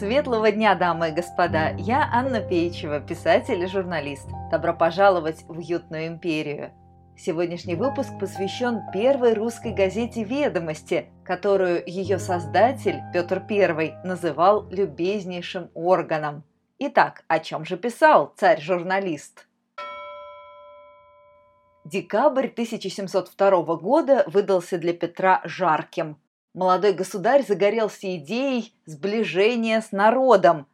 Светлого дня, дамы и господа! Я Анна Пейчева, писатель и журналист. Добро пожаловать в уютную империю. Сегодняшний выпуск посвящен первой русской газете «Ведомости», которую ее создатель Петр I называл любезнейшим органом. Итак, о чем же писал царь-журналист? Декабрь 1702 года выдался для Петра жарким. Молодой государь загорелся идеей сближения с народом.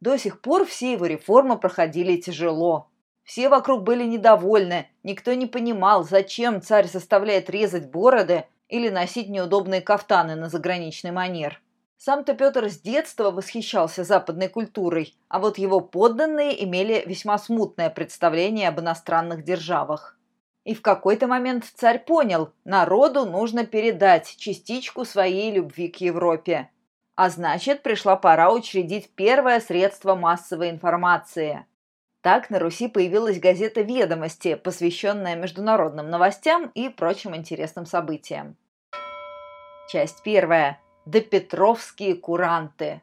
До сих пор все его реформы проходили тяжело. Все вокруг были недовольны, никто не понимал, зачем царь заставляет резать бороды или носить неудобные кафтаны на заграничный манер. Сам-то Петр с детства восхищался западной культурой, а вот его подданные имели весьма смутное представление об иностранных державах. И в какой-то момент царь понял, народу нужно передать частичку своей любви к Европе. А значит, пришла пора учредить первое средство массовой информации. Так на Руси появилась газета «Ведомости», посвященная международным новостям и прочим интересным событиям. Часть первая. Допетровские куранты.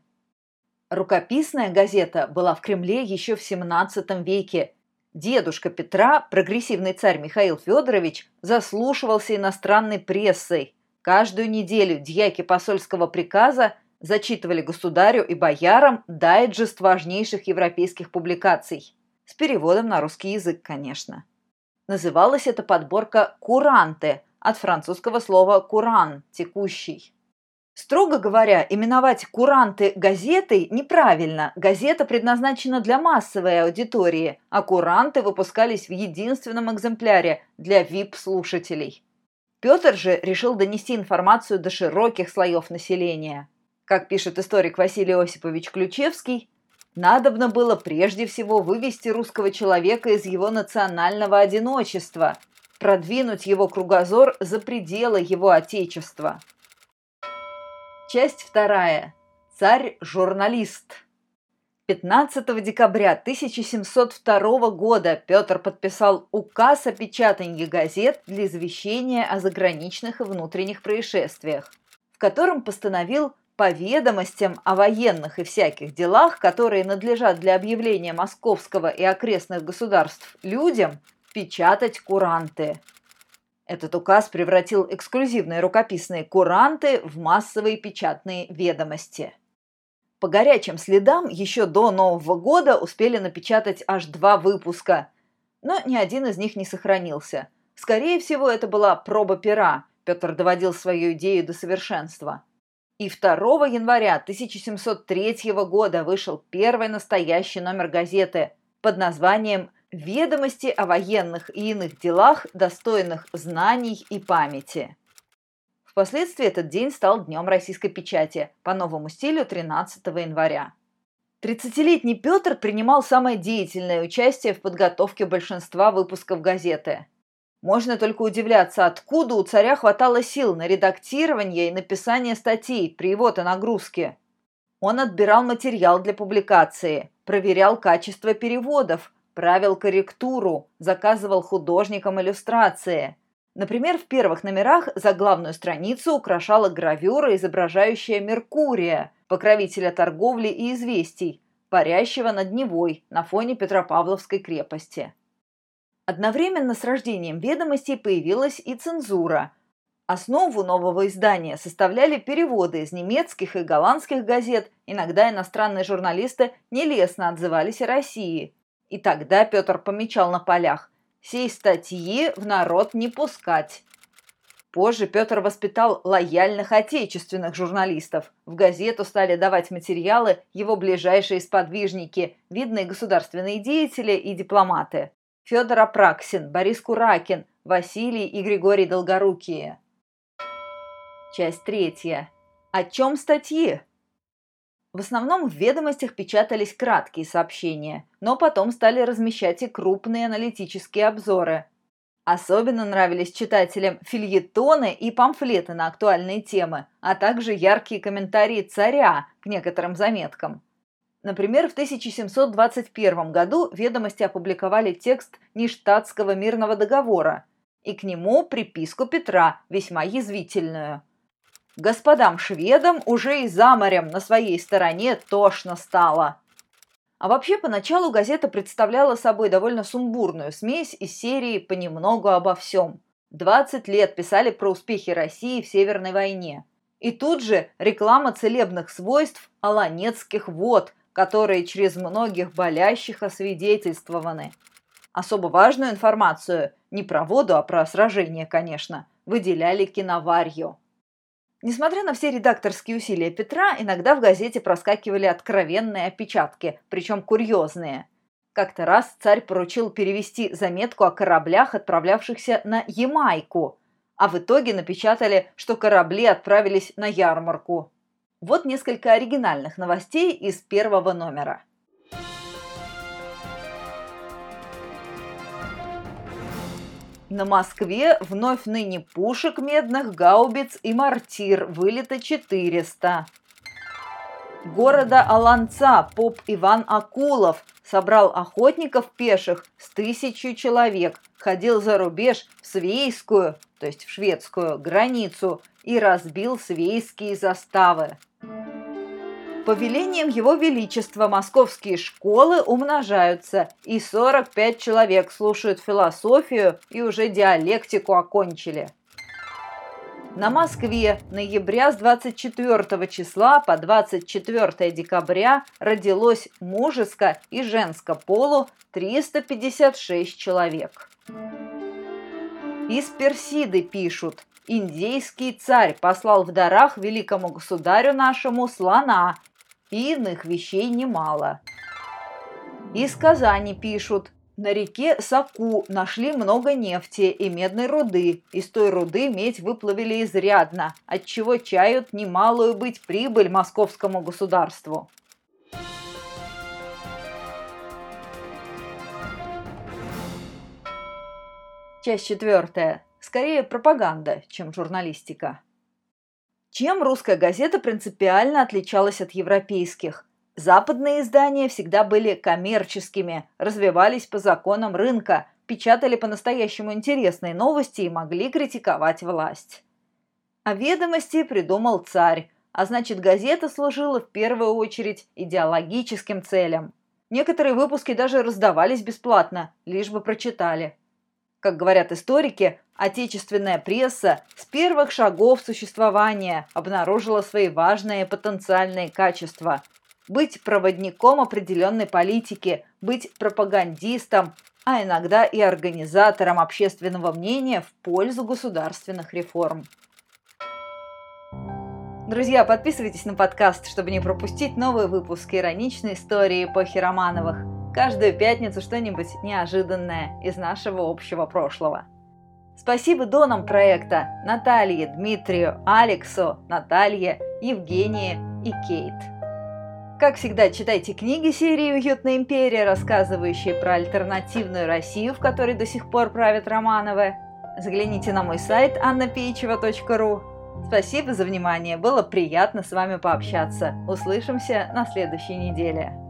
Рукописная газета была в Кремле еще в XVII веке Дедушка Петра, прогрессивный царь Михаил Федорович, заслушивался иностранной прессой. Каждую неделю дьяки посольского приказа зачитывали государю и боярам дайджест важнейших европейских публикаций. С переводом на русский язык, конечно. Называлась эта подборка «куранты» от французского слова «куран» – «текущий». Строго говоря, именовать куранты газетой неправильно. Газета предназначена для массовой аудитории, а куранты выпускались в единственном экземпляре для VIP-слушателей. Петр же решил донести информацию до широких слоев населения. Как пишет историк Василий Осипович Ключевский, надобно было прежде всего вывести русского человека из его национального одиночества, продвинуть его кругозор за пределы его отечества – Часть вторая. Царь-журналист. 15 декабря 1702 года Петр подписал указ о печатании газет для извещения о заграничных и внутренних происшествиях, в котором постановил по ведомостям о военных и всяких делах, которые надлежат для объявления московского и окрестных государств людям, печатать куранты – этот указ превратил эксклюзивные рукописные куранты в массовые печатные ведомости. По горячим следам еще до Нового года успели напечатать аж два выпуска, но ни один из них не сохранился. Скорее всего, это была проба пера, Петр доводил свою идею до совершенства. И 2 января 1703 года вышел первый настоящий номер газеты под названием Ведомости о военных и иных делах, достойных знаний и памяти. Впоследствии этот день стал Днем российской печати по новому стилю 13 января. Тридцатилетний Петр принимал самое деятельное участие в подготовке большинства выпусков газеты. Можно только удивляться, откуда у царя хватало сил на редактирование и написание статей при его-то нагрузке. Он отбирал материал для публикации, проверял качество переводов, правил корректуру, заказывал художникам иллюстрации. Например, в первых номерах заглавную страницу украшала гравюра, изображающая Меркурия, покровителя торговли и известий, парящего над Невой на фоне Петропавловской крепости. Одновременно с рождением ведомостей появилась и цензура. Основу нового издания составляли переводы из немецких и голландских газет, иногда иностранные журналисты нелестно отзывались о России – и тогда Петр помечал на полях «Сей статьи в народ не пускать». Позже Петр воспитал лояльных отечественных журналистов. В газету стали давать материалы его ближайшие сподвижники, видные государственные деятели и дипломаты. Федор Апраксин, Борис Куракин, Василий и Григорий Долгорукие. Часть третья. О чем статьи? В основном в ведомостях печатались краткие сообщения, но потом стали размещать и крупные аналитические обзоры. Особенно нравились читателям фильетоны и памфлеты на актуальные темы, а также яркие комментарии царя к некоторым заметкам. Например, в 1721 году ведомости опубликовали текст Ништадтского мирного договора и к нему приписку Петра, весьма язвительную – Господам шведам уже и за морем на своей стороне тошно стало. А вообще, поначалу газета представляла собой довольно сумбурную смесь из серии «Понемногу обо всем». 20 лет писали про успехи России в Северной войне. И тут же реклама целебных свойств аланецких вод, которые через многих болящих освидетельствованы. Особо важную информацию, не про воду, а про сражение, конечно, выделяли киноварью. Несмотря на все редакторские усилия Петра, иногда в газете проскакивали откровенные опечатки, причем курьезные. Как-то раз царь поручил перевести заметку о кораблях, отправлявшихся на Ямайку, а в итоге напечатали, что корабли отправились на ярмарку. Вот несколько оригинальных новостей из первого номера. На Москве вновь ныне пушек медных, гаубиц и мортир вылито 400. Города Аланца поп Иван Акулов собрал охотников пеших с тысячу человек, ходил за рубеж в Свейскую, то есть в шведскую, границу и разбил свейские заставы. Повелением Его Величества московские школы умножаются, и 45 человек слушают философию и уже диалектику окончили. На Москве ноября с 24 числа по 24 декабря родилось мужеско и женско полу 356 человек. Из Персиды пишут. Индейский царь послал в дарах великому государю нашему слона и иных вещей немало. Из Казани пишут, на реке Саку нашли много нефти и медной руды. Из той руды медь выплавили изрядно, отчего чают немалую быть прибыль московскому государству. Часть четвертая. Скорее пропаганда, чем журналистика. Чем русская газета принципиально отличалась от европейских? Западные издания всегда были коммерческими, развивались по законам рынка, печатали по-настоящему интересные новости и могли критиковать власть. А ведомости придумал царь, а значит газета служила в первую очередь идеологическим целям. Некоторые выпуски даже раздавались бесплатно, лишь бы прочитали. Как говорят историки, отечественная пресса с первых шагов существования обнаружила свои важные потенциальные качества. Быть проводником определенной политики, быть пропагандистом, а иногда и организатором общественного мнения в пользу государственных реформ. Друзья, подписывайтесь на подкаст, чтобы не пропустить новые выпуски ироничной истории эпохи Романовых. Каждую пятницу что-нибудь неожиданное из нашего общего прошлого. Спасибо донам проекта Наталье, Дмитрию, Алексу, Наталье, Евгении и Кейт. Как всегда, читайте книги серии «Уютная империя», рассказывающие про альтернативную Россию, в которой до сих пор правят Романовы. Загляните на мой сайт annapeichева.ру. Спасибо за внимание, было приятно с вами пообщаться. Услышимся на следующей неделе.